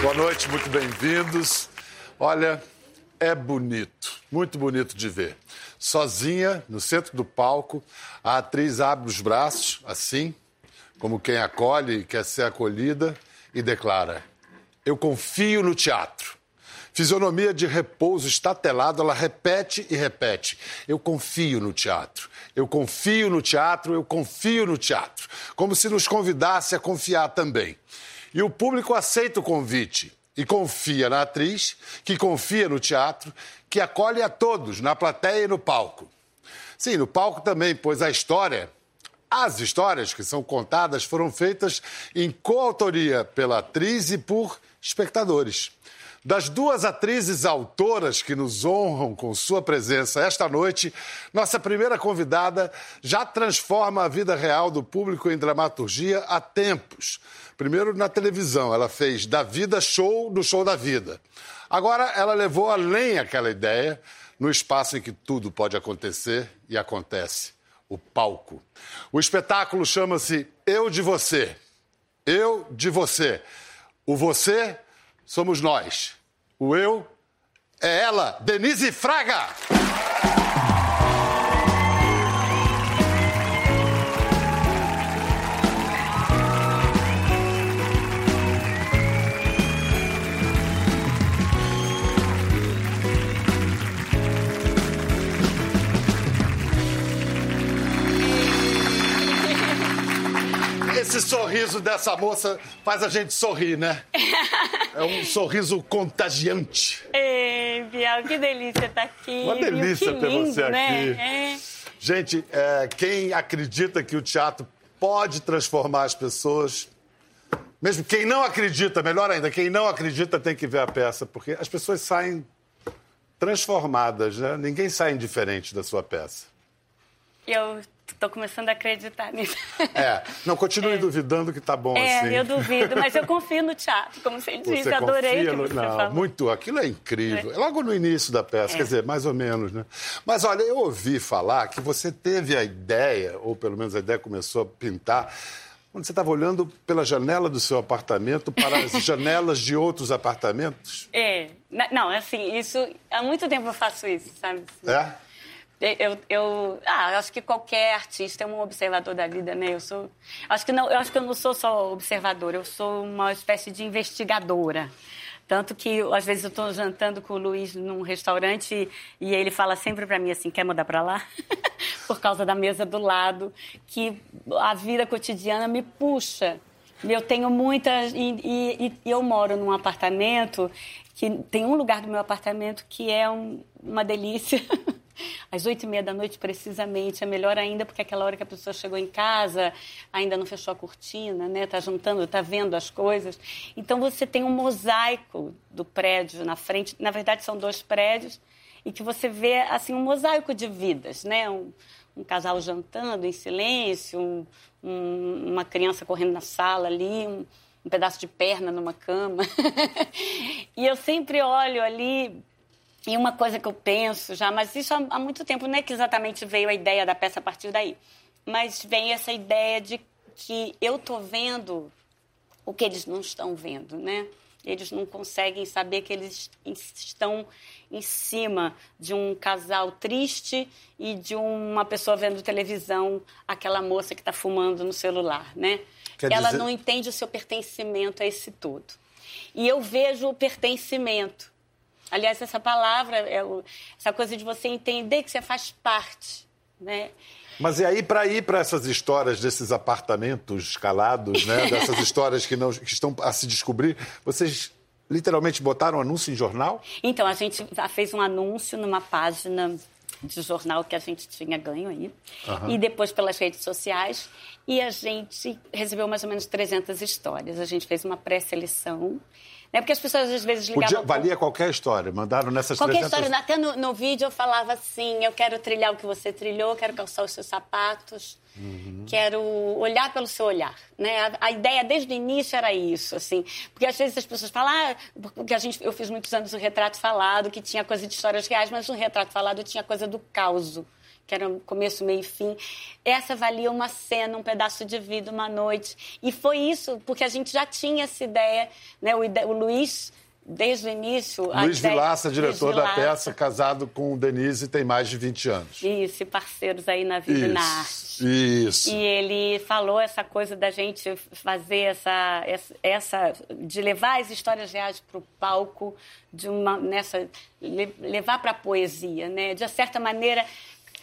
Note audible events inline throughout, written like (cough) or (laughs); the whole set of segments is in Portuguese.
Boa noite, muito bem-vindos. Olha, é bonito, muito bonito de ver. Sozinha, no centro do palco, a atriz abre os braços, assim, como quem acolhe e quer ser acolhida, e declara: Eu confio no teatro. Fisionomia de repouso estatelado, ela repete e repete. Eu confio no teatro. Eu confio no teatro, eu confio no teatro. Como se nos convidasse a confiar também. E o público aceita o convite e confia na atriz, que confia no teatro, que acolhe a todos, na plateia e no palco. Sim, no palco também, pois a história, as histórias que são contadas foram feitas em coautoria pela atriz e por espectadores. Das duas atrizes autoras que nos honram com sua presença esta noite, nossa primeira convidada já transforma a vida real do público em dramaturgia há tempos. Primeiro na televisão, ela fez Da Vida Show no Show da Vida. Agora ela levou além aquela ideia no espaço em que tudo pode acontecer e acontece o palco. O espetáculo chama-se Eu de Você. Eu de Você. O você somos nós. O eu é ela, Denise Fraga. Esse sorriso dessa moça faz a gente sorrir, né? É um sorriso contagiante. Ei, Bial, que delícia estar aqui. Uma delícia ter lindo, você né? aqui. É. Gente, é, quem acredita que o teatro pode transformar as pessoas, mesmo quem não acredita, melhor ainda, quem não acredita tem que ver a peça, porque as pessoas saem transformadas, né? Ninguém sai indiferente da sua peça. Eu tô começando a acreditar nisso. É, não, continue (laughs) duvidando que tá bom É, assim. eu duvido, mas eu confio no teatro, como você disse. Você Adorei confia no... Não, falou. muito. Aquilo é incrível. É. Logo no início da peça, quer dizer, mais ou menos, né? Mas olha, eu ouvi falar que você teve a ideia, ou pelo menos a ideia começou a pintar, quando você estava olhando pela janela do seu apartamento para as (laughs) janelas de outros apartamentos. É, não, assim, isso. Há muito tempo eu faço isso, sabe? É? Eu, eu, ah, acho que qualquer artista é um observador da vida, né? Eu sou, acho que não, eu acho que eu não sou só observadora, eu sou uma espécie de investigadora. Tanto que às vezes eu estou jantando com o Luiz num restaurante e ele fala sempre para mim assim, quer mudar para lá? (laughs) Por causa da mesa do lado, que a vida cotidiana me puxa. Eu tenho muitas. E, e- e eu moro num apartamento que tem um lugar do meu apartamento que é um- uma delícia. (laughs) Às oito e meia da noite, precisamente, é melhor ainda porque é aquela hora que a pessoa chegou em casa, ainda não fechou a cortina, né? Tá juntando, tá vendo as coisas. Então você tem um mosaico do prédio na frente. Na verdade, são dois prédios e que você vê assim um mosaico de vidas, né? Um, um casal jantando em silêncio, um- um- uma criança correndo na sala ali, um, um pedaço de perna numa cama. (laughs) e eu sempre olho ali e uma coisa que eu penso já, mas isso há, há muito tempo, não é que exatamente veio a ideia da peça a partir daí, mas vem essa ideia de que eu tô vendo o que eles não estão vendo, né? Eles não conseguem saber que eles estão em cima de um casal triste e de uma pessoa vendo televisão, aquela moça que está fumando no celular, né? Quer Ela dizer- não entende o seu pertencimento a esse todo. E eu vejo o pertencimento. Aliás, essa palavra, é essa coisa de você entender que você faz parte, né? Mas e aí, para ir para essas histórias desses apartamentos calados, né? (laughs) dessas histórias que, não, que estão a se descobrir, vocês literalmente botaram anúncio em jornal? Então, a gente fez um anúncio numa página de jornal que a gente tinha ganho aí. E depois pelas redes sociais. E a gente recebeu mais ou menos 300 histórias. A gente fez uma pré-seleção. Né? Porque as pessoas às vezes ligavam... Podia, valia qualquer história. Mandaram nessas Qualquer 300... história, até no, no vídeo eu falava assim: eu quero trilhar o que você trilhou, quero calçar os seus sapatos, quero olhar pelo seu olhar. Né? A, a ideia desde o início era isso, assim. Porque às vezes as pessoas falam, ah, porque a gente, eu fiz muitos anos o retrato falado, que tinha coisa de histórias reais, mas no retrato falado tinha coisa do caos. Que era começo, meio e fim. Essa valia uma cena, um pedaço de vida, uma noite. E foi isso, porque a gente já tinha essa ideia, né? O, o Luiz desde o início. Luiz Vilaça, diretor da peça, casado com Denise, tem mais de 20 anos. Isso, e parceiros aí na vida isso, e na arte. Isso. E ele falou essa coisa da gente fazer essa. essa de levar as histórias reais para o palco, de uma, nessa, levar para a poesia, né? De certa maneira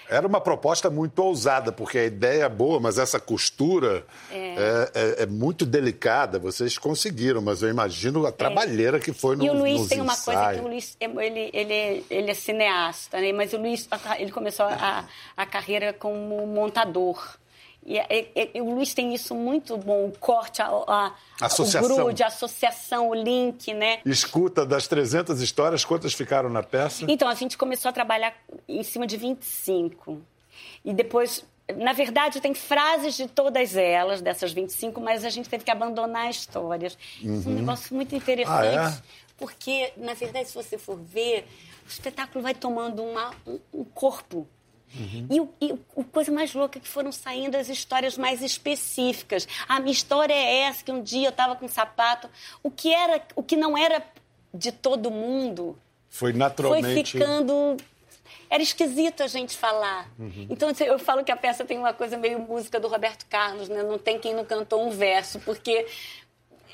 era uma proposta muito ousada, porque a ideia é boa, mas essa costura é, é, é, é muito delicada. Vocês conseguiram, mas eu imagino a é. trabalheira que foi no E o Luiz tem uma ensaios. coisa que o Luiz, é, ele, ele, ele é cineasta, né? mas o Luiz ele começou a, a carreira como montador. E, e, e, o Luiz tem isso muito bom, o corte, a, a, associação. o grude, a associação, o link, né? Escuta, das 300 histórias, quantas ficaram na peça? Então, a gente começou a trabalhar em cima de 25. E depois, na verdade, tem frases de todas elas, dessas 25, mas a gente teve que abandonar histórias. Uhum. Isso é um negócio muito interessante. Ah, é? Porque, na verdade, se você for ver, o espetáculo vai tomando uma, um, um corpo Uhum. E, o, e a coisa mais louca é que foram saindo as histórias mais específicas. A minha história é essa, que um dia eu estava com um sapato. O que, era, o que não era de todo mundo... Foi naturalmente... Foi ficando era esquisito a gente falar. Uhum. Então assim, eu falo que a peça tem uma coisa meio música do Roberto Carlos, né? Não tem quem não cantou um verso, porque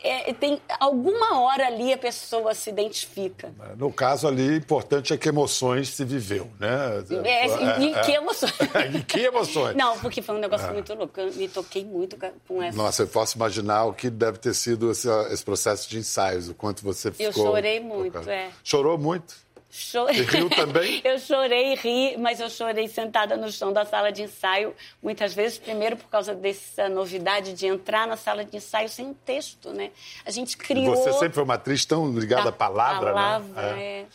é, tem alguma hora ali a pessoa se identifica. No caso ali, importante é que emoções se viveu, né? É, e, é, que emoções? (laughs) e que emoções? Não, porque foi um negócio é. muito louco. Eu me toquei muito com essa. Nossa, eu posso imaginar o que deve ter sido esse, esse processo de ensaios, o quanto você ficou... Eu chorei muito, é. Chorou muito? Chorei. E riu também? (laughs) eu chorei, ri, mas eu chorei sentada no chão da sala de ensaio, muitas vezes, primeiro por causa dessa novidade de entrar na sala de ensaio sem um texto, né? A gente criou... Você sempre foi uma atriz tão ligada à palavra, palavra, né? É.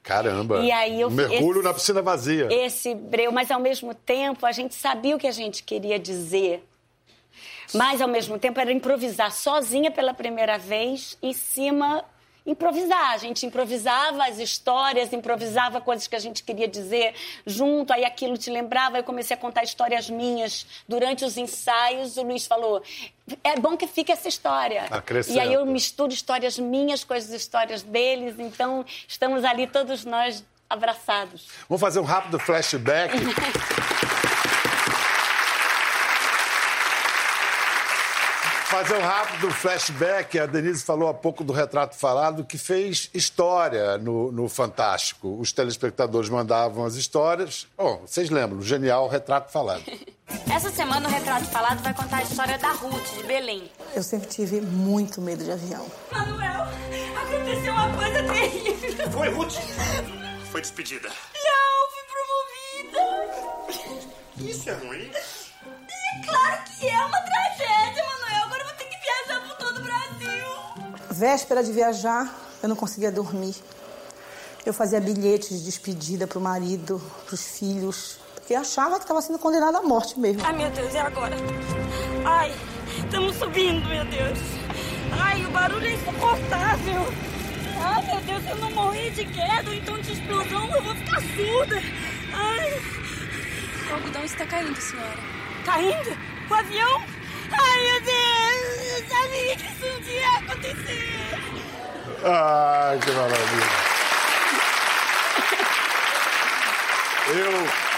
Caramba. E aí eu, mergulho esse, na piscina vazia. Esse breu, mas ao mesmo tempo a gente sabia o que a gente queria dizer. Mas ao mesmo tempo era improvisar sozinha pela primeira vez em cima improvisar. A gente improvisava as histórias, improvisava coisas que a gente queria dizer junto, aí aquilo te lembrava. Eu comecei a contar histórias minhas durante os ensaios. O Luiz falou: é bom que fique essa história. Acrescenta. E aí eu misturo histórias minhas com as histórias deles, então estamos ali todos nós abraçados. Vamos fazer um rápido flashback. (laughs) Fazer um rápido flashback. A Denise falou há pouco do retrato falado, que fez história no, no Fantástico. Os telespectadores mandavam as histórias. Bom, vocês lembram, o genial retrato falado. (laughs) Essa semana o Retrato Falado vai contar a história da Ruth, de Belém. Eu sempre tive muito medo de avião. Manuel, aconteceu uma coisa terrível. Foi, Ruth? Foi despedida. Não, fui promovida. Isso é ruim? É claro que é uma tragédia, Véspera de viajar, eu não conseguia dormir. Eu fazia bilhetes de despedida pro marido, pros filhos, porque achava que estava sendo condenada à morte mesmo. Ai, meu Deus, e agora? Ai, estamos subindo, meu Deus. Ai, o barulho é insuportável. Ai, meu Deus, eu não morri de queda, então de explosão eu vou ficar surda. Ai. O algodão está caindo, senhora. Caindo? O avião? Ai, meu Deus! Eu sabia que isso um dia ia acontecer! Ai, que maravilha! Eu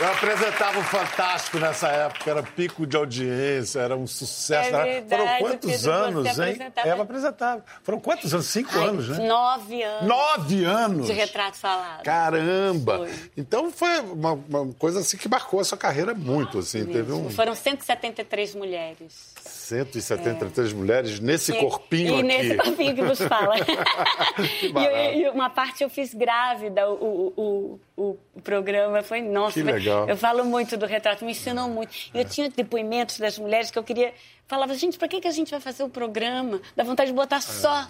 eu apresentava o Fantástico nessa época, era pico de audiência, era um sucesso. É verdade, Foram quantos anos, hein? Ela apresentava. Foram quantos anos? Cinco Ai, anos, né? Nove anos. Nove anos! De retrato falado. Caramba! Foi. Então foi uma, uma, coisa assim que marcou a sua carreira muito, assim. Teve um... Foram 173 mulheres. 173 é. mulheres nesse e, corpinho e aqui. nesse corpinho que nos fala. (laughs) (laughs) e, e, uma parte eu fiz grávida, o, o, o, o programa foi nossa. Que legal. Eu falo muito do retrato, me ensinou muito. Eu tinha depoimentos das mulheres que eu queria falava, gente, para que, que a gente vai fazer o programa? Dá vontade de botar é. só.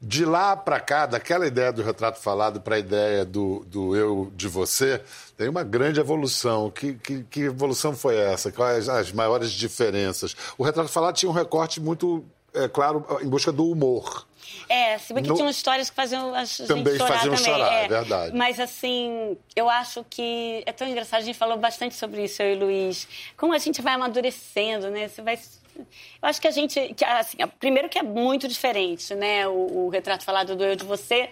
De lá para cá, daquela ideia do retrato falado para a ideia do, do eu de você, tem uma grande evolução. Que, que, que evolução foi essa? Quais as maiores diferenças? O retrato falado tinha um recorte muito é claro, em busca do humor. É, se bem que No- tinham histórias que faziam a gente Também chorar faziam também. chorar, é. é verdade. Mas assim, eu acho que é tão engraçado, a gente falou bastante sobre isso, eu e o Luiz. Como a gente vai amadurecendo, né? Você vai. Eu acho que a gente. Que, assim, primeiro que é muito diferente, né? O, o retrato falado do eu de você.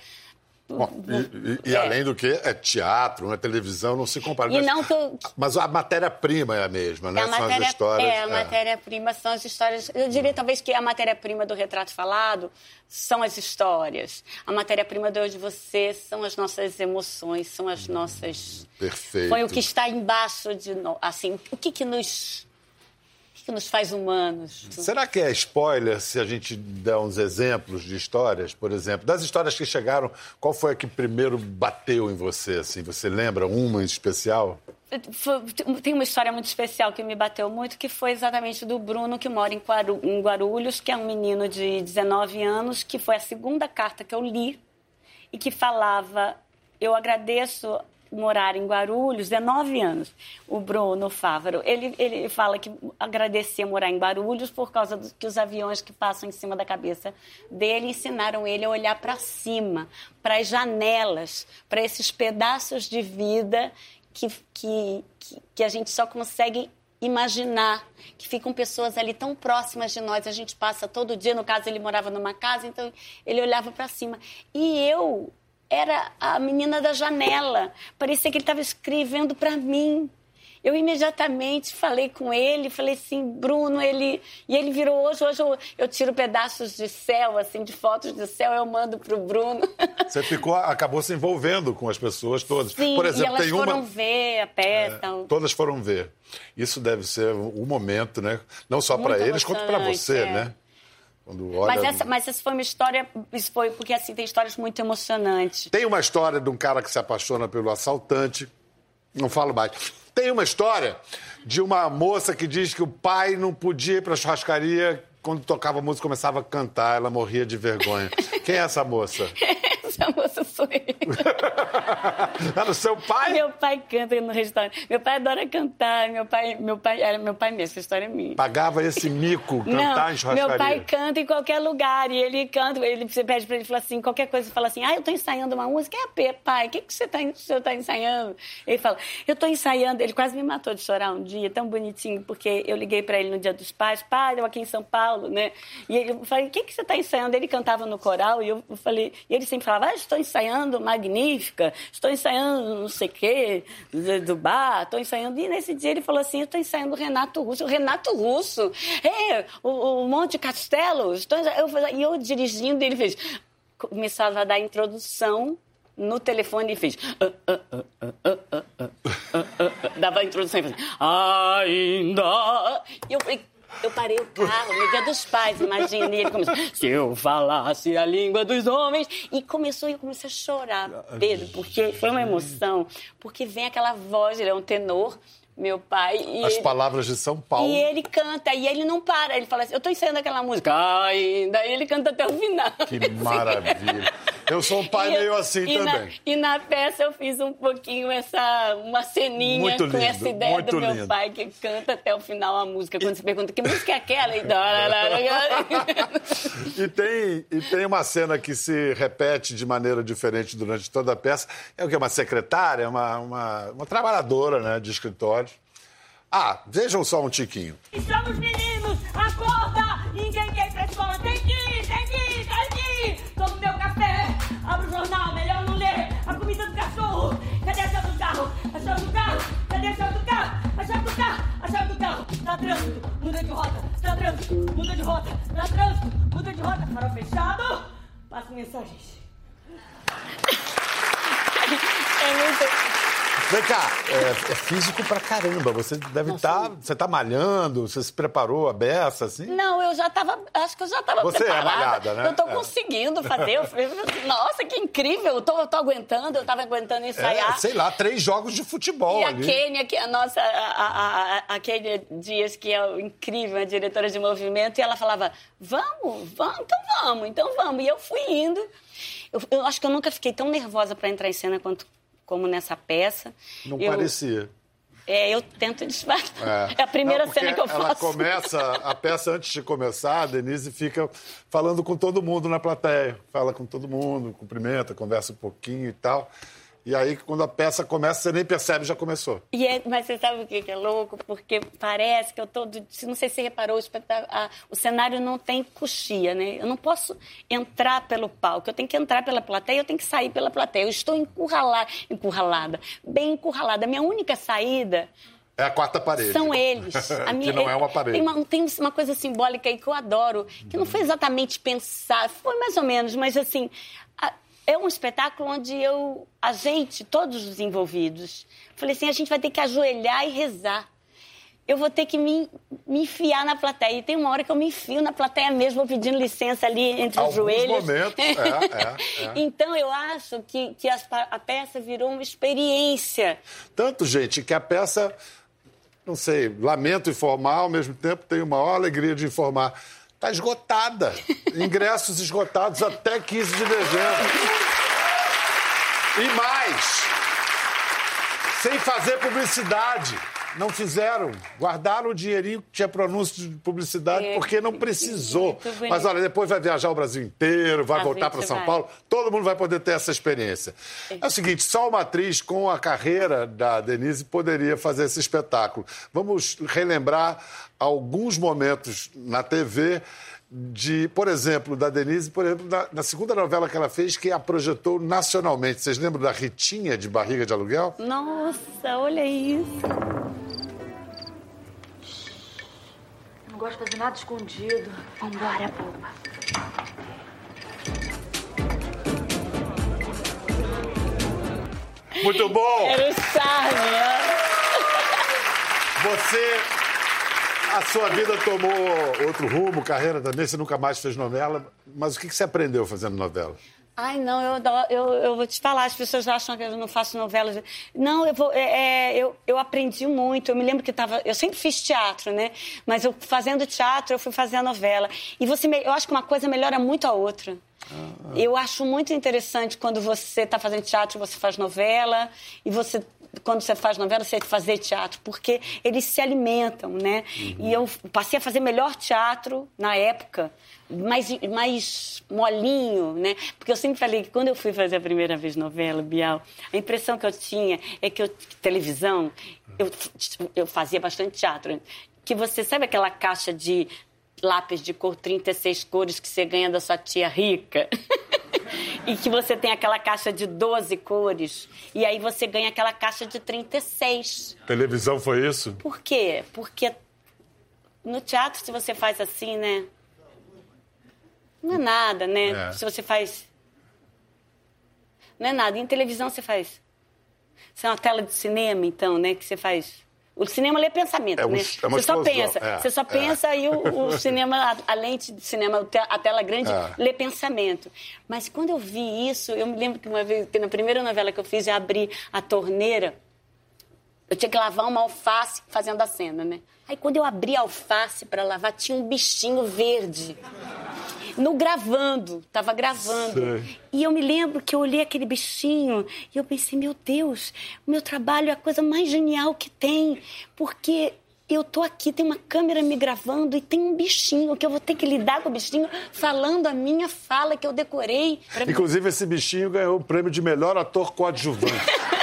Bom, e, e- e É. além do que, é teatro, é televisão, não se compara. E mas, não eu- mas a matéria-prima é a mesma, né? A São matéria, as histórias. é, a matéria-prima são as histórias. Eu diria talvez que a matéria-prima do retrato falado são as histórias. A matéria-prima do eu de você são as nossas emoções, são as nossas. Perfeito. Foi o que está embaixo de nós. Assim, o que, que nos. Que, nos faz humanos? Será que é spoiler se a gente der uns exemplos de histórias, por exemplo? Das histórias que chegaram, qual foi a que primeiro bateu em você? Assim? Você lembra uma em especial? Tem uma história muito especial que me bateu muito, que foi exatamente do Bruno, que mora em Guarulhos, que é um menino de 19 anos, que foi a segunda carta que eu li e que falava: Eu agradeço morar em Guarulhos, 19 anos. O Bruno Fávaro, ele, ele fala que agradecia morar em Guarulhos por causa dos que os aviões que passam em cima da cabeça dele ensinaram ele a olhar para cima, para as janelas, para esses pedaços de vida que, que, que, que a gente só consegue imaginar que ficam pessoas ali tão próximas de nós. A gente passa todo dia, no caso ele morava numa casa, então ele olhava para cima. E eu era a menina da janela. Parecia que ele estava escrevendo para mim. Eu imediatamente falei com ele, falei assim, Bruno, ele. E ele virou hoje, hoje eu, eu tiro pedaços de céu, assim, de fotos do céu, eu mando pro Bruno. (laughs) Você ficou, acabou se envolvendo com as pessoas todas. Sim, por exemplo, e elas tem uma. foram ver a peça. Todas foram ver. Isso deve ser um momento, né? Não só para eles, quanto para você, é. né? Quando olha... Mas essa, mas essa foi uma história, isso foi porque assim tem histórias muito emocionantes. Tem uma história de um cara que se apaixona pelo assaltante. Não falo mais. Tem uma história de uma moça que diz que o pai não podia ir para a churrascaria quando tocava música começava a cantar, ela morria de vergonha. (laughs) Quem é essa moça? Essa moça sou eu. (laughs) Era o seu pai? Meu pai canta no restaurante. Meu pai adora cantar. Meu pai, meu pai, era meu pai mesmo, essa história é minha. Pagava esse mico cantar em churrascaria. meu pai canta em qualquer lugar e ele canta, ele você pede pra ele fala assim, qualquer coisa, fala assim: "Ah, eu tô ensaiando uma música". É, pai, o que que você tá, o senhor tá ensaiando? Ele fala: "Eu tô ensaiando". Ele quase me matou de chorar um dia, tão bonitinho, porque eu liguei pra ele no Dia dos Pais, pai, eu aqui em São Paulo, né? E ele, eu falei: "O que que você tá ensaiando?". Ele cantava no coral e eu falei, e ele sempre falava: "Ah, estou ensaiando magnífica, estou ensaiando não sei o quê, do bar, estou ensaiando. E nesse dia ele falou assim: estou ensaiando Renato Russo. O Renato Russo, é, o, o Monte Castelo. Estou eu, e eu dirigindo, ele fez. Começava a dar introdução no telefone e fez. Dava a introdução e fez. Ainda. E eu falei, eu parei o carro no dia dos pais, imagina. E ele começou. (laughs) Se eu falasse a língua dos homens. E começou, e eu comecei a chorar, Pedro, porque foi uma emoção. Porque vem aquela voz, ele é um tenor, meu pai. E As ele- palavras de São Paulo. e ele canta, e ele não para. Ele fala assim: Eu tô ensaiando aquela música ainda. E ele canta até o final. Que maravilha. (laughs) Eu sou um pai E meio assim e na- também. e na peça eu fiz um pouquinho essa, uma ceninha Muito com lindo, essa ideia do meu lindo. pai que canta até o final a música. Quando você pergunta que música é aquela, e... (laughs) E tem, e tem uma cena que se repete de maneira diferente durante toda a peça. É o que? Uma secretária, uma, uma, uma trabalhadora né, de escritório. Ah, vejam só um tiquinho. Estamos meninos, acorda! Cadê a chave do carro? A chave do carro, a chave do carro, tá trânsito, muda de rota, tá trânsito, muda de rota, tá trânsito, muda de rota, farol fechado, passo mensagens. É muito. Vem cá, é, é físico pra caramba. Você deve estar. você tá malhando, você se preparou a beça, assim? Não, eu já tava. Acho que eu já tava Você é preparada. malhada, né? Eu tô É. conseguindo fazer. Eu falei, (laughs) Nossa, que incrível! Eu tô, eu tô aguentando, eu tava aguentando É, ensaiar. sei lá, três jogos de futebol E a ali. Kênia, que é a nossa, a, a, a, a Kênia Dias, que é incrível, a diretora de movimento, e ela falava, vamos, vamos, então vamos, então vamos. E eu fui indo. Eu, eu acho que eu nunca fiquei tão nervosa para entrar em cena quanto como nessa peça. Não eu, parecia. É, eu tento disfarçar. É, a primeira Não, cena que eu ela faço. começa, a peça antes de começar, a Denise fica falando com todo mundo na plateia. Fala com todo mundo, cumprimenta, conversa um pouquinho e tal. E aí, quando a peça começa, você nem percebe, já começou. E é- mas você sabe o que é louco? Porque parece que eu tô. Não sei se você reparou, a- o cenário não tem coxia, né? Eu não posso entrar pelo palco, eu tenho que entrar pela plateia, eu tenho que sair pela plateia. Eu estou encurralada, encurralada bem encurralada. A minha única saída É a quarta parede. são eles. (laughs) A que não é uma parede. Tem uma, tem uma coisa simbólica aí que eu adoro, que não foi exatamente pensar, foi mais ou menos, mas assim, é um espetáculo onde eu, a gente, todos os envolvidos, falei assim, a gente vai ter que ajoelhar e rezar. Eu vou ter que me, me enfiar na plateia. E tem uma hora que eu me enfio na plateia mesmo, vou pedindo licença ali entre os Alguns joelhos. momentos, é, é, é. (laughs) Então eu acho que, que pa- a peça virou uma experiência. Tanto, gente, que a peça, não sei, lamento informar, ao mesmo tempo tenho maior alegria de informar. Está esgotada. (laughs) Ingressos esgotados até 15 de dezembro. E mais, sem fazer publicidade. Não fizeram. Guardaram o dinheirinho que tinha pronúncio de publicidade É, porque não precisou. Mas olha, depois vai viajar o Brasil inteiro, vai A voltar para São vai. Paulo. Todo mundo vai poder ter essa experiência. É o seguinte, só uma atriz com a carreira da Denise poderia fazer esse espetáculo. Vamos relembrar alguns momentos na TV de, por exemplo, da Denise, por exemplo, na, na segunda novela que ela fez, que a projetou nacionalmente. Vocês lembram da Ritinha de Barriga de Aluguel? Nossa, olha isso. Não gosto de fazer nada escondido. Vambora, boba. Muito bom! Era o charme, né? Você, a sua vida tomou outro rumo, carreira também, você nunca mais fez novela. Mas o que você aprendeu fazendo novela? Ai, não, eu, eu, eu vou te falar, as pessoas acham que eu não faço novelas. Não, eu, vou, é, é, eu, eu aprendi muito. Eu me lembro que tava, eu sempre fiz teatro, né? Mas eu fazendo teatro, eu fui fazer a novela. E você, eu acho que uma coisa melhora muito a outra. Eu acho muito interessante quando você está fazendo teatro, você faz novela, e você quando você faz novela, você fazer teatro, porque eles se alimentam, né? E eu passei a fazer melhor teatro na época, mais, mais molinho, né? Porque eu sempre falei que quando eu fui fazer a primeira vez novela, Bial, a impressão que eu tinha é que eu, televisão, eu, eu fazia bastante teatro, que você sabe aquela caixa de lápis de cor 36 cores que você ganha da sua tia rica? (laughs) (laughs) e que você tem aquela caixa de 12 cores, e aí você ganha aquela caixa de 36. Televisão foi isso? Por quê? Porque no teatro, se você faz assim, né? Não é nada, né? É. Se você faz. Não é nada. Em televisão você faz. Você é uma tela de cinema, então, né? Que você faz. O cinema lê pensamento, É um- né? é você só pensa. é, você só é. pensa e o, o (laughs) cinema, a, a lente de cinema, a tela grande, É. lê pensamento. Mas quando eu vi isso, eu me lembro que uma vez, que na primeira novela que eu fiz, eu abri a torneira eu tinha que lavar uma alface fazendo a cena, né? Aí quando eu abri a alface para lavar, tinha um bichinho verde. No gravando, tava gravando. Sei. E eu me lembro que eu olhei aquele bichinho e eu pensei, meu Deus, o meu trabalho é a coisa mais genial que tem, porque eu tô aqui, tem uma câmera me gravando e tem um bichinho que eu vou ter que lidar com o bichinho falando a minha fala que eu decorei. Inclusive, esse bichinho ganhou o prêmio de melhor ator coadjuvante. (laughs)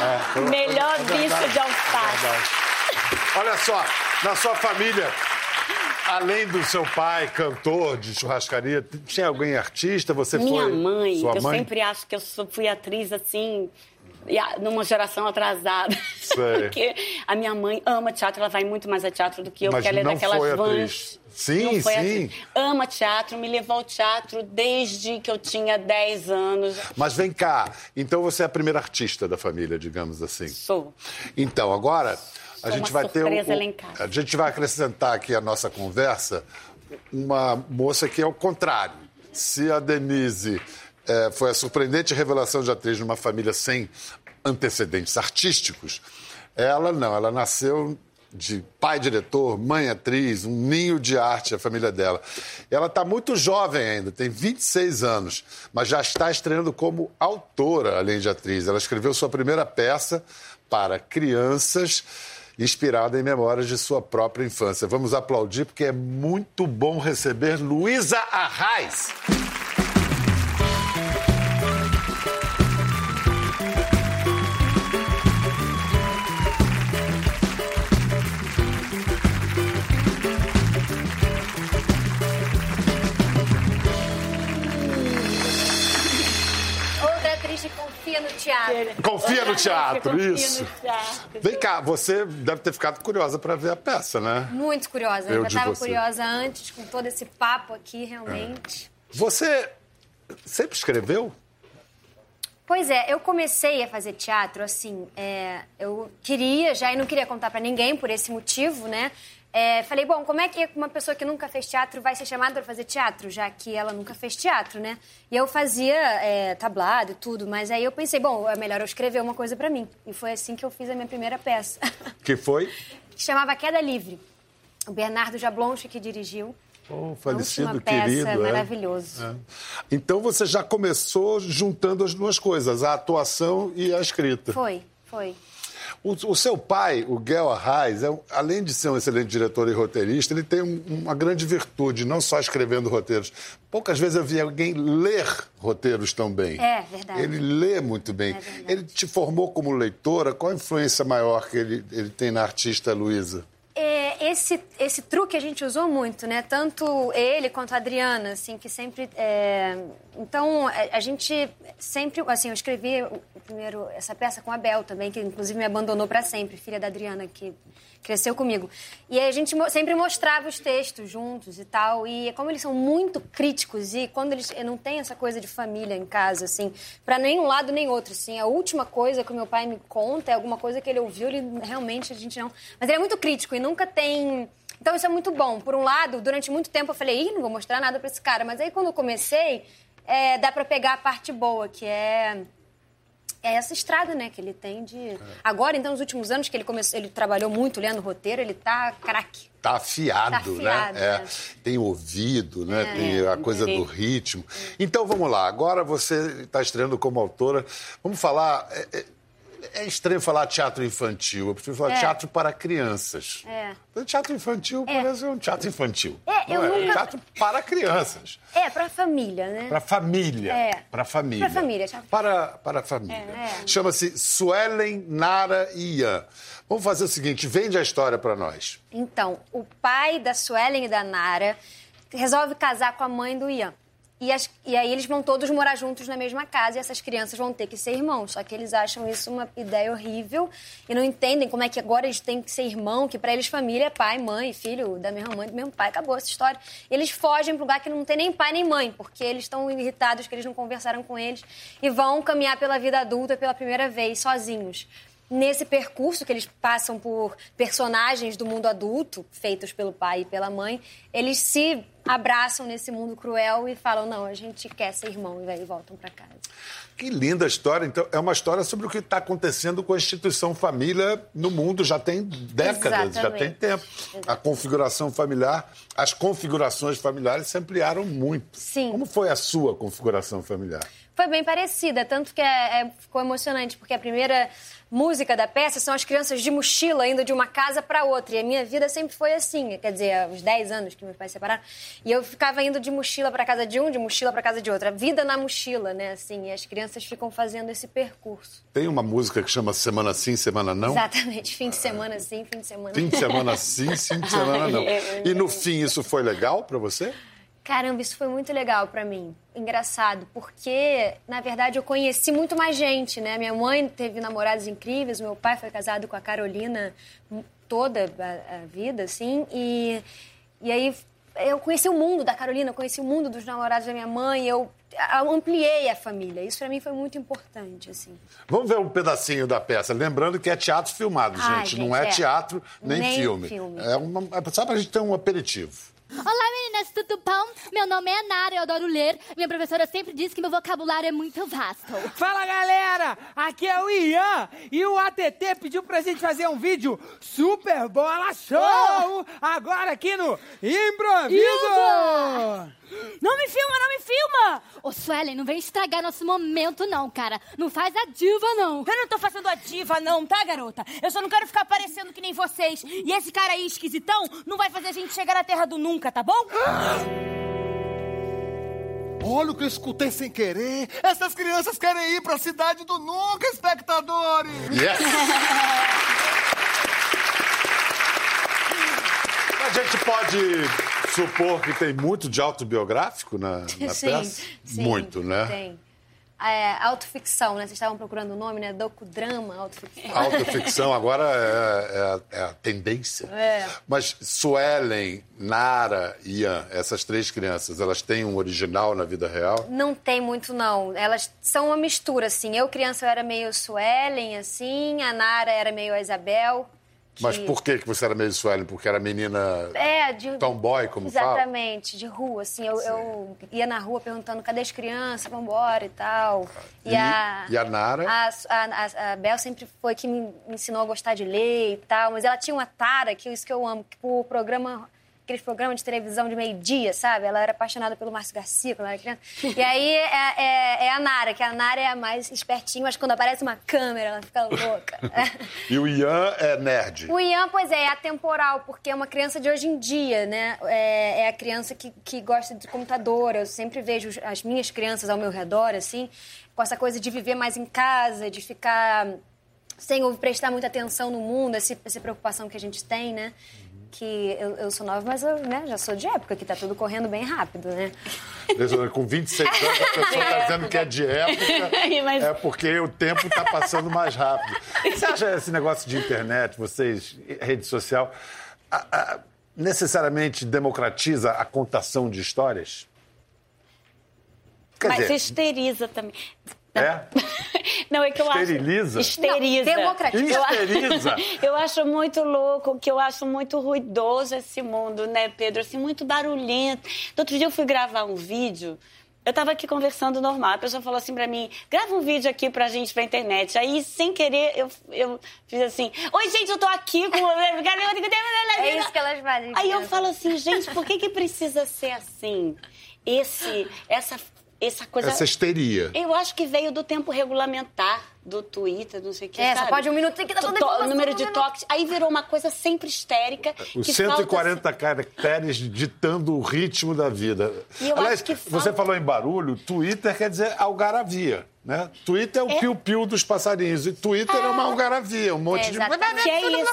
É, Melhor é bicho de alface. é. Olha só, na sua família, além do seu pai, cantor de churrascaria, tinha alguém artista? Você Minha foi. mãe, Sua eu mãe? sempre acho que eu fui atriz assim, numa geração atrasada. Sei. (laughs) Porque a minha mãe ama teatro, ela vai muito mais a teatro do que eu, Mas porque ela é daquelas foi vans. Sim, sim. atriz. Ama teatro, me levou ao teatro desde que eu tinha 10 anos. Mas vem cá, então você é a primeira artista da família, digamos assim. Sou. Então, agora a gente vai ter o, a gente vai acrescentar aqui à nossa conversa uma moça que é o contrário. Se a Denise eh, foi a surpreendente revelação de atriz numa família sem antecedentes artísticos, ela não, ela nasceu de pai diretor, mãe atriz, um ninho de arte a família dela. Ela está muito jovem ainda, tem 26 anos, mas já está estreando como autora, além de atriz. Ela escreveu sua primeira peça para crianças, inspirada em memórias de sua própria infância. Vamos aplaudir porque é muito bom receber Luísa Arraes. Confia no teatro. Confia no teatro, Confia no isso. teatro. Vem cá, você deve ter ficado curiosa para ver a peça, né? Muito curiosa. Eu Eu já estava curiosa antes, com todo esse papo aqui, realmente. Você sempre escreveu? Pois é, eu comecei a fazer teatro, assim, é, eu queria já e não queria contar pra ninguém por esse motivo, né? É, falei, bom, como é que uma pessoa que nunca fez teatro vai ser chamada pra fazer teatro, já que ela nunca fez teatro, né? E eu fazia é, tablado e tudo, mas aí eu pensei, bom, é melhor eu escrever uma coisa pra mim. E foi assim que eu fiz a minha primeira peça, (laughs) Que foi? que chamava Queda Livre. O Bernardo Jablonski que dirigiu. Oh, Uma falecido, peça querido. é. maravilhoso. É. Então você já começou juntando as duas coisas, a atuação e a escrita. Foi, foi. O, o seu pai, o Guel Arraes, é além de ser um excelente diretor e roteirista, ele tem um- uma grande virtude, não só escrevendo roteiros. Poucas vezes eu vi alguém ler roteiros tão bem. É, verdade. Ele lê muito bem. É ele te formou como leitora. Qual a influência maior que ele, ele tem na artista Luísa? É, esse, esse truque a gente usou muito, né? Tanto ele quanto a Adriana, assim, que sempre... é, Então, a, a gente sempre... Assim, eu escrevi o primeiro, essa peça com a Bel também, que inclusive me abandonou para sempre, filha da Adriana, que cresceu comigo. E a gente sempre mostrava os textos juntos e tal. E como eles são muito críticos e quando eles não tem essa coisa de família em casa, assim, para nem um lado nem outro, assim. A última coisa que o meu pai me conta é alguma coisa que ele ouviu, ele realmente a gente não. Mas ele é muito crítico e nunca tem. Então isso é muito bom. Por um lado, durante muito tempo eu falei, ih, não vou mostrar nada para esse cara. Mas aí quando eu comecei, é, dá para pegar a parte boa, que é é essa estrada, né, que ele tem de. Agora, então, nos últimos anos que ele começou, ele trabalhou muito lendo roteiro, ele tá craque. Tá afiado, Tá afiado, né? É. né? Tem ouvido, né? É. Tem a coisa do ritmo. Então vamos lá. Agora você está estreando como autora. Vamos falar. É, é- é estranho falar teatro infantil. Eu prefiro falar É. teatro para crianças. É. O Teatro infantil É. parece um teatro infantil. É, eu Não nunca- teatro para crianças. É, pra família, né? Para família. É. Para família. Pra família, teatro. Para, para a família. É. Chama-se Suelen, Nara e Ian. Vamos fazer o seguinte: vende a história para nós. Então, o pai da Suelen e da Nara resolve casar com a mãe do Ian. E, as- e aí eles vão todos morar juntos na mesma casa e essas crianças vão ter que ser irmãos. Só que eles acham isso uma ideia horrível e não entendem como é que agora eles têm que ser irmão, que pra eles família é pai, mãe, filho da mesma mãe, do mesmo pai. Acabou essa história. Eles fogem para um lugar que não tem nem pai nem mãe, porque eles estão irritados que eles não conversaram com eles e vão caminhar pela vida adulta pela primeira vez sozinhos nesse percurso que eles passam por personagens do mundo adulto, feitos pelo pai e pela mãe, eles se abraçam nesse mundo cruel e falam: não, a gente quer ser irmão, e aí voltam para casa. Que linda história. Então, é uma história sobre o que está acontecendo com a instituição família no mundo já tem décadas, já tem Exatamente. tempo. A configuração familiar, as configurações familiares se ampliaram muito. Sim. Como foi a sua configuração familiar? Foi bem parecida, tanto que é- é- ficou emocionante, porque a primeira música da peça são as crianças de mochila indo de uma casa para outra. E a minha vida sempre foi assim, quer dizer, há uns 10 anos que meus pais se separaram. E eu ficava indo de mochila para casa de um, de mochila para casa de outra. Vida na mochila, né, assim, e as crianças ficam fazendo esse percurso. Tem uma música que chama Semana Sim, Semana Não? Exatamente, fim de semana sim, fim de semana Fim de semana sim, fim de semana não. (laughs) E no fim, isso foi legal para você? Caramba, isso foi muito legal pra mim. Engraçado, porque, na verdade, eu conheci muito mais gente, né? Minha mãe teve namorados incríveis, meu pai foi casado com a Carolina toda a, a vida, assim, e, e aí eu conheci o mundo da Carolina, eu conheci o mundo dos namorados da minha mãe, eu ampliei a família. Isso pra mim foi muito importante, assim. Vamos ver um pedacinho da peça. Lembrando que é teatro filmado, Ai, gente. Não gente, é, é. teatro nem, Nem filme. filme. É, uma, é só pra gente ter um aperitivo. Olá meninas, tudo bom? Meu nome é Nara, eu adoro ler. Minha professora sempre diz que meu vocabulário é muito vasto. Fala galera, aqui é o Ian e o ATT pediu pra gente fazer um vídeo Super Bola Show! Agora aqui no Improviso! Não me filma, não me filma! Ô, Suelen, não vem estragar nosso momento, não, cara. Não faz a diva, não. Eu não tô fazendo a diva, não, tá, garota? Eu só não quero ficar parecendo que nem vocês. E esse cara aí esquisitão não vai fazer a gente chegar na terra do nunca, tá bom? Olha o que eu escutei sem querer. Essas crianças querem ir pra cidade do nunca, espectadores. (laughs) A gente pode supor que tem muito de autobiográfico na, na (laughs) Sim, peça? sim, muito, né? Tem. É, autoficção, né? Vocês estavam procurando o nome, né? Docudrama, autoficção. Autoficção (laughs) agora é, é- é a tendência. É. Mas Suelen, Nara e Ian, essas três crianças, elas têm um original na vida real? Não tem muito, não. Elas são uma mistura, assim. Eu, criança, eu era meio Suelen, assim. A Nara era meio a Isabel. Mas por que, você era meio Suelen? Porque era menina É, de... tomboy, como fala? Exatamente, de rua, assim. Eu, eu ia na rua perguntando, cadê as crianças? Vambora e tal. E- e a Nara? A, a, a- a Bel sempre foi que me me ensinou a gostar de ler e tal. Mas ela tinha uma tara, que é isso que eu amo, que o programa... Aqueles programas de televisão de meio-dia, sabe? Ela era apaixonada pelo Márcio Garcia quando ela era criança. (laughs) E aí é, é- é a Nara, que a Nara é a mais espertinha, mas quando aparece uma câmera, ela fica louca. (laughs) E o Ian é nerd. O Ian, pois é, é atemporal, porque é uma criança de hoje em dia, né? É, é a criança que, que gosta de computador. Eu sempre vejo as minhas crianças ao meu redor, assim, com essa coisa de viver mais em casa, de ficar sem prestar muita atenção no mundo, essa preocupação que a gente tem, né? Que eu, eu sou nova, mas eu né, já sou de época, que tá tudo correndo bem rápido, né? Com 26 anos, a pessoa está dizendo que é de época. (laughs) Mas- É porque o tempo está passando mais rápido. Você acha esse negócio de internet, vocês, rede social, a- a- necessariamente democratiza a contação de histórias? Quer Mas dizer, histeriza também. É? (laughs) Não, é que eu Esteriliza? acho... Esteriza. Não, democratiza. Eu- Histeriza. (laughs) Eu acho muito louco, que eu acho muito ruidoso esse mundo, né, Pedro? Assim, muito barulhento. Do outro dia eu fui gravar um vídeo... Eu tava aqui conversando normal, a pessoa falou assim pra mim, grava um vídeo aqui pra gente pra internet. Aí, sem querer, eu, eu fiz assim, oi, gente, eu tô aqui com... É isso que elas fazem. Aí eu falo assim, gente, por que que precisa ser assim? Esse, essa, essa coisa... Essa histeria. Eu acho que veio do tempo regulamentar do Twitter, não sei o que. É, só sabe? pode um minuto, tem que dar toda a Número de minuto. toques. Aí virou uma coisa sempre histérica. Os que 140 caracteres ditando o ritmo da vida. E eu Aliás, acho que você falta- falou em barulho, Twitter quer dizer algaravia, né? Twitter é o piu-piu dos passarinhos e Twitter é, uma algaravia, um monte É, de... Que é (laughs) isso?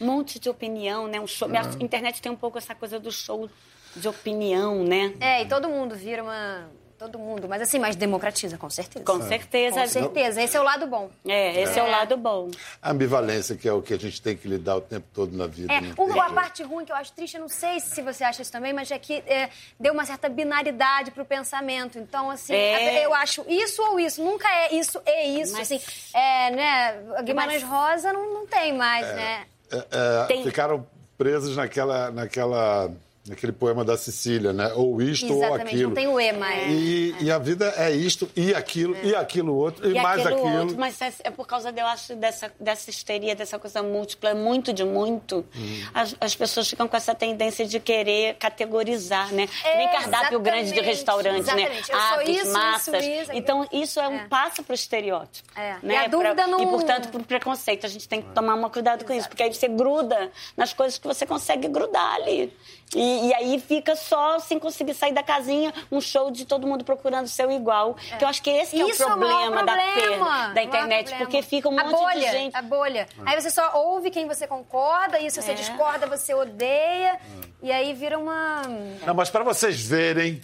Um monte de opinião, né? Um show. A internet tem um pouco essa coisa do show de opinião, né? É, e todo mundo vira uma. Todo mundo, mas assim, mais democratiza, com certeza. Com certeza. Com certeza, esse é o lado bom. É, esse é. o É. lado bom. A ambivalência, que é o que a gente tem que lidar o tempo todo na vida. É, o- tem a parte ruim que eu acho triste, eu não sei se você acha isso também, mas é que é, deu uma certa binaridade pro pensamento. Então, assim, É. eu acho isso ou isso. Nunca é isso e isso. Mas- Assim, é, né? a Guimarães Mas- Rosa não, não tem mais, né? É, é, Tem- Ficaram presos naquela, naquela, naquele poema da Cecília, né? Ou isto ou Exatamente, aquilo. não tem o E mais. E, e a vida é isto, e aquilo, e aquilo outro, e, E mais aquilo aquilo. outro, mas é, é por causa, de, eu acho, dessa, dessa histeria, dessa coisa múltipla, é muito de muito. Hum. As, as pessoas ficam com essa tendência de querer categorizar, né? Que Nem cardápio grande de Exatamente, restaurantes, né? exatamente. Eu sou Aves, isso, isso, massas. isso, então, isso é um É. passo para o estereótipo. É. Né? E a dúvida Pra- não- E, portanto, para o preconceito. A gente tem que tomar um cuidado com isso, porque aí você gruda nas coisas que você consegue grudar ali. E, e aí fica só, sem conseguir sair da casinha, um show de todo mundo procurando seu igual. Que eu acho que esse que é o problema, maior da problema, perda da internet, porque fica um a monte bolha, de gente. A bolha. Aí você só ouve quem você concorda, e se você É. discorda, você odeia. E aí vira uma. Não, mas para vocês verem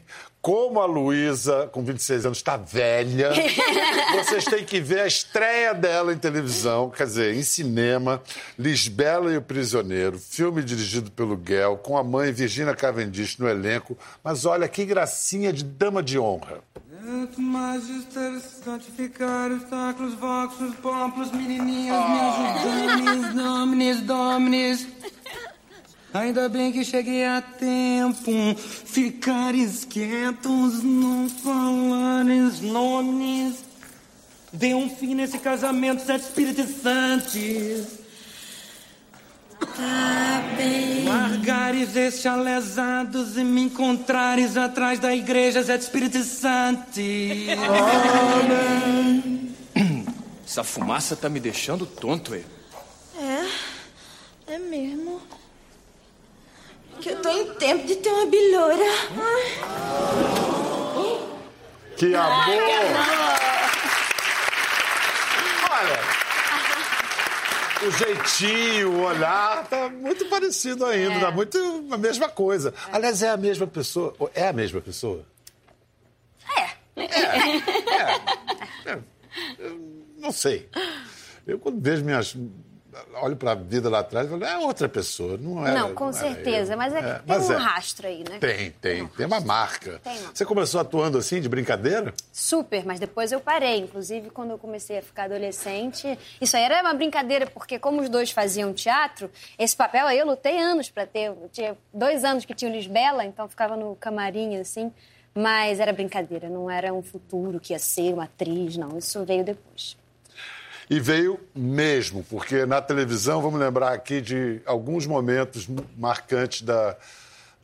como a Luísa, com 26 anos, está velha, (laughs) vocês têm que ver a estreia dela em televisão, quer dizer, em cinema, Lisbela e o Prisioneiro, filme dirigido pelo Guel, com a mãe Virginia Cavendish no elenco. Mas olha que gracinha de dama de honra. Magister, santificar voxos, poplos. Ainda bem que cheguei a tempo. Ficares quietos, não falares nomes. Dê um fim nesse casamento, sete espíritos santos. Tá bem. Largar voltares este alesados e me encontrares atrás da igreja Zé do Espírito Santo. Essa fumaça tá me deixando tonto, é? É, é mesmo. Que eu tô em tempo de ter uma bilhora. Que amor! Olha, o jeitinho, o olhar, tá muito parecido ainda, tá muito a mesma coisa. Aliás, é a mesma pessoa. É a mesma pessoa? É, eu não sei. Eu, quando vejo minhas. Olho para a vida lá atrás e falo, é outra pessoa, não é. Não, com certeza. Mas é que tem mas um é. rastro aí, né? Tem, tem. Tem uma marca. Tem uma. Você começou atuando assim, de brincadeira? Super, mas depois eu parei. Inclusive, quando eu comecei a ficar adolescente, isso aí era uma brincadeira, porque como os dois faziam teatro, esse papel aí eu lutei anos pra ter. Eu tinha dois anos que tinha o Lisbela, então ficava no camarim, assim. Mas era brincadeira, não era um futuro que ia ser uma atriz, não. Isso veio depois. E veio mesmo, porque na televisão, vamos lembrar aqui de alguns momentos marcantes da,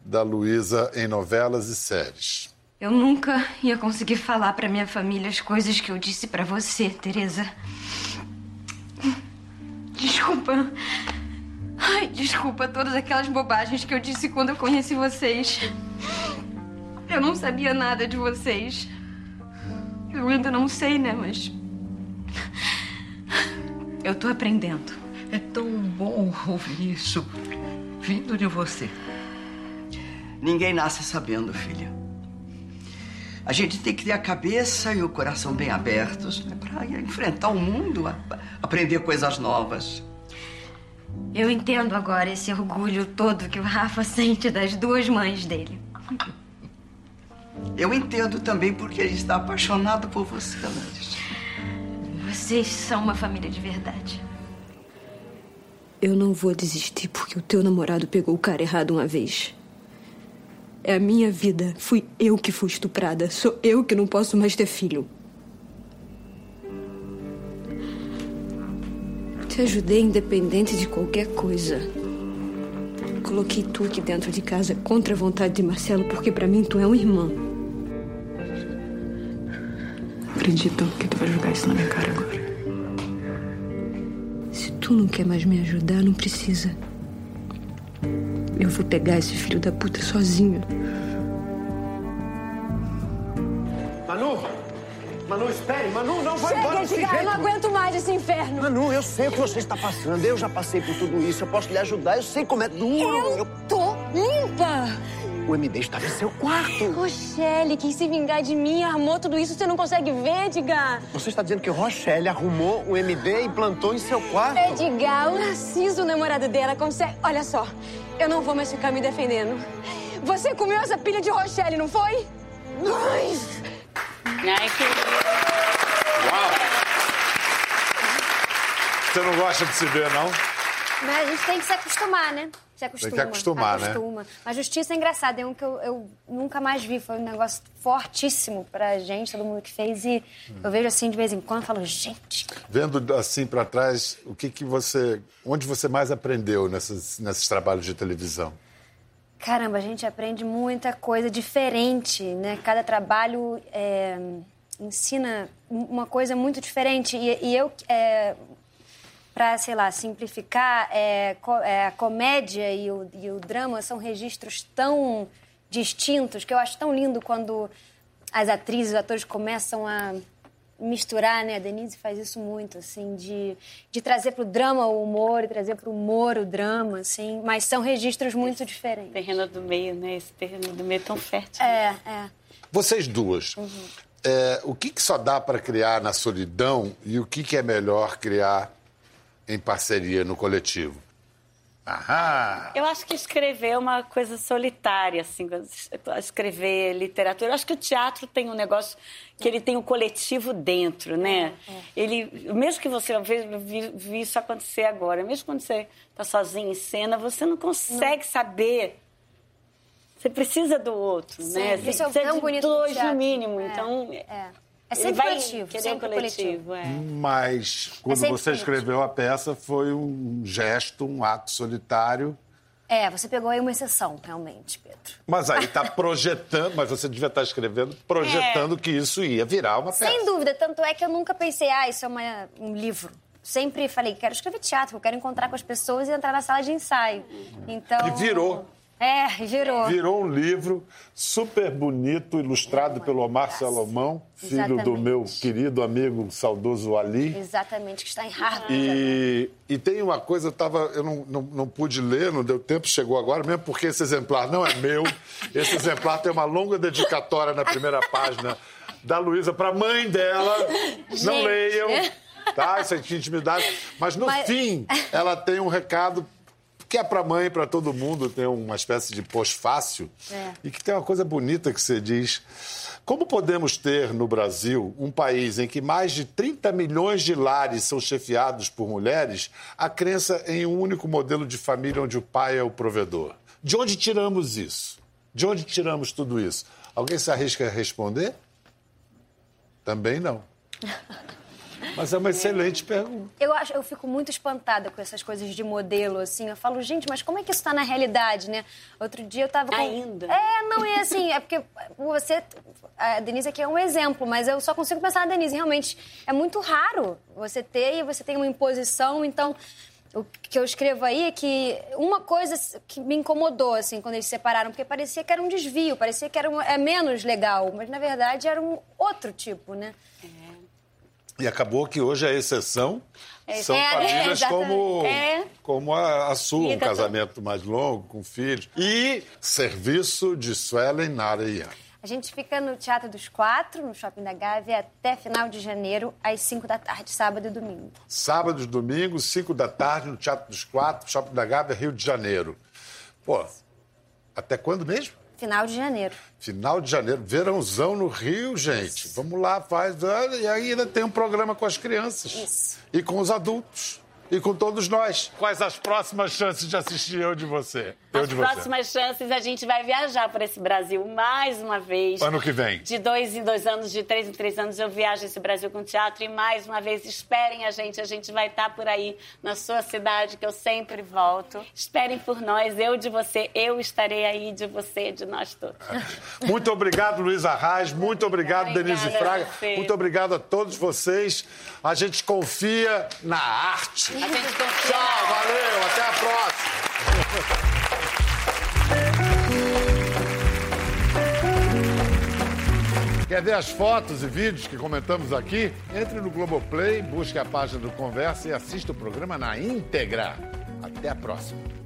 da Luísa em novelas e séries. Eu nunca ia conseguir falar pra minha família as coisas que eu disse pra você, Teresa. Desculpa. Ai, desculpa todas aquelas bobagens que eu disse quando eu conheci vocês. Eu não sabia nada de vocês. Eu ainda não sei, né, mas. Eu tô aprendendo. É tão bom ouvir isso vindo de você. Ninguém nasce sabendo, filha. A gente tem que ter a cabeça e o coração bem abertos né, para enfrentar o mundo, a- aprender coisas novas. Eu entendo agora esse orgulho todo que o Rafa sente das duas mães dele. Eu entendo também porque ele está apaixonado por você, Alanis. Vocês são uma família de verdade. Eu não vou desistir porque o teu namorado pegou o cara errado uma vez. É a minha vida. Fui eu que fui estuprada. Sou eu que não posso mais ter filho. Te ajudei independente de qualquer coisa. Coloquei tu aqui dentro de casa contra a vontade de Marcelo porque pra mim tu é um irmão. Acredito que tu vai jogar isso na minha cara agora. Se tu não quer mais me ajudar, não precisa. Eu vou pegar esse filho da puta sozinho. Manu! Manu, espere! Manu, não vai Chega, embora desse Edgar, eu não jeito! aguento mais esse inferno. Manu, eu sei o que você está passando. Eu já passei por tudo isso. Eu posso lhe ajudar. Eu sei como é duro. Eu tô limpa. O MD estava em seu quarto. Rochelle quis se vingar de mim, armou tudo isso. Você não consegue ver, Edgar? Você está dizendo que Rochelle arrumou o MD e plantou em seu quarto? Edgar, o Narciso, o namorado dela, consegue... Olha só, eu não vou mais ficar me defendendo. Você comeu essa pilha de Rochelle, não foi? Ai, Ai, que... Você não gosta de se ver, não? Mas a gente tem que se acostumar, né? Se acostuma. que acostumar, né? acostuma. Mas justiça é engraçada, é um que eu, eu nunca mais vi. Foi um negócio fortíssimo pra gente, todo mundo que fez. E eu vejo assim de vez em quando e falo, gente, Vendo assim para trás, o que que você, onde você mais aprendeu nessas, nesses trabalhos de televisão? caramba, a gente aprende muita coisa diferente, né? Cada trabalho é, ensina uma coisa muito diferente. E, e eu, é, para, sei lá, simplificar, é, co- é, a comédia e o, e o drama são registros tão distintos que eu acho tão lindo quando as atrizes, os atores começam a misturar, né? A Denise faz isso muito, assim, de, de trazer pro drama o humor e trazer pro humor o drama, assim, mas são registros muito diferentes. terreno do meio, né? Esse terreno do meio é tão fértil. É, é. Vocês duas, é, o que, que só dá para criar na solidão e o que, que é melhor criar em parceria no coletivo? Aham! Eu acho que escrever é uma coisa solitária, assim, escrever literatura. Eu acho que o teatro tem um negócio que ele tem um coletivo dentro, né? Ele, mesmo que você eu vi, vi- vi isso acontecer agora, mesmo quando você está sozinho em cena, você não consegue saber. Você precisa do outro, Sim, né? isso Você é precisa tão de bonito dois no mínimo. É, Então, É, é sempre vai coletivo, querer sempre um coletivo. coletivo. é. Mas quando sempre você bonito. escreveu a peça, foi um gesto, um ato solitário. É, você pegou aí uma exceção, realmente, Pedro. Mas aí tá (laughs) projetando, mas você devia estar escrevendo, projetando que isso ia virar uma peça. Sem dúvida, tanto é que eu nunca pensei, ah, isso é uma- um livro. Sempre falei, quero escrever teatro, eu quero encontrar com as pessoas e entrar na sala de ensaio. Então. E virou. É, virou. Virou um livro super bonito, ilustrado pelo Omar Salomão, filho do Exatamente. meu querido amigo saudoso Ali. Exatamente, que está em Harvard. E, e tem uma coisa, eu, tava, eu não, não, não pude ler, não deu tempo, chegou agora, mesmo porque esse exemplar não é meu. Esse exemplar tem uma longa dedicatória na primeira página da Luísa para a mãe dela. Não Gente. leiam, tá? Isso é de intimidade. Mas no Mas- fim, ela tem um recado que é para mãe, para todo mundo, tem uma espécie de pós-fácil. É. E que tem uma coisa bonita que você diz. Como podemos ter no Brasil, um país em que mais de 30 milhões de lares são chefiados por mulheres, a crença em um único modelo de família onde o pai é o provedor? De onde tiramos isso? De onde tiramos tudo isso? Alguém se arrisca a responder? Também não. (laughs) Mas é uma excelente pergunta. Eu, acho, eu fico muito espantada com essas coisas de modelo, assim. Eu falo, gente, mas como é que isso tá na realidade, né? Outro dia eu tava com... Ainda? É, não, é assim, é porque você... A Denise aqui é um exemplo, mas eu só consigo pensar na Denise. Realmente, é muito raro você ter e você tem uma imposição, então... O que eu escrevo aí é que uma coisa que me incomodou, assim, quando eles se separaram, porque parecia que era um desvio, parecia que era um, é menos legal, mas na verdade era um outro tipo, né? E acabou que hoje a exceção É, são é, famílias é, como, é. como a, a sua, um Fica casamento mais longo, com filhos. E serviço de Suelen Narayan. A gente fica no Teatro dos Quatro, no Shopping da Gávea, até final de janeiro, às 5 da tarde, sábado e domingo. Sábados, domingos, 5 da tarde, no Teatro dos Quatro, Shopping da Gávea, Rio de Janeiro. Pô, até quando mesmo? Final de janeiro. Final de janeiro, verãozão no Rio, gente. Vamos lá, faz. E ainda tem um programa com as crianças. Isso. E com os adultos. E com todos nós. Quais as próximas chances de assistir eu de você? Eu As de você. próximas chances, a gente vai viajar por esse Brasil mais uma vez. Ano que vem. De dois em dois anos, de três em três anos, eu viajo esse Brasil com teatro. E mais uma vez, esperem a gente. A gente vai estar por aí, na sua cidade, que eu sempre volto. Esperem por nós, eu de você. Eu estarei aí de você, de nós todos. (laughs) Muito obrigado, Luiz Arraes. Muito obrigado, Denise Obrigada Fraga. a você. Muito obrigado a todos vocês. A gente confia na arte. A gente. Tchau, valeu. Até a próxima. Quer ver as fotos e vídeos que comentamos aqui? Entre no Globoplay, busque a página do Conversa e assista o programa na íntegra. Até a próxima.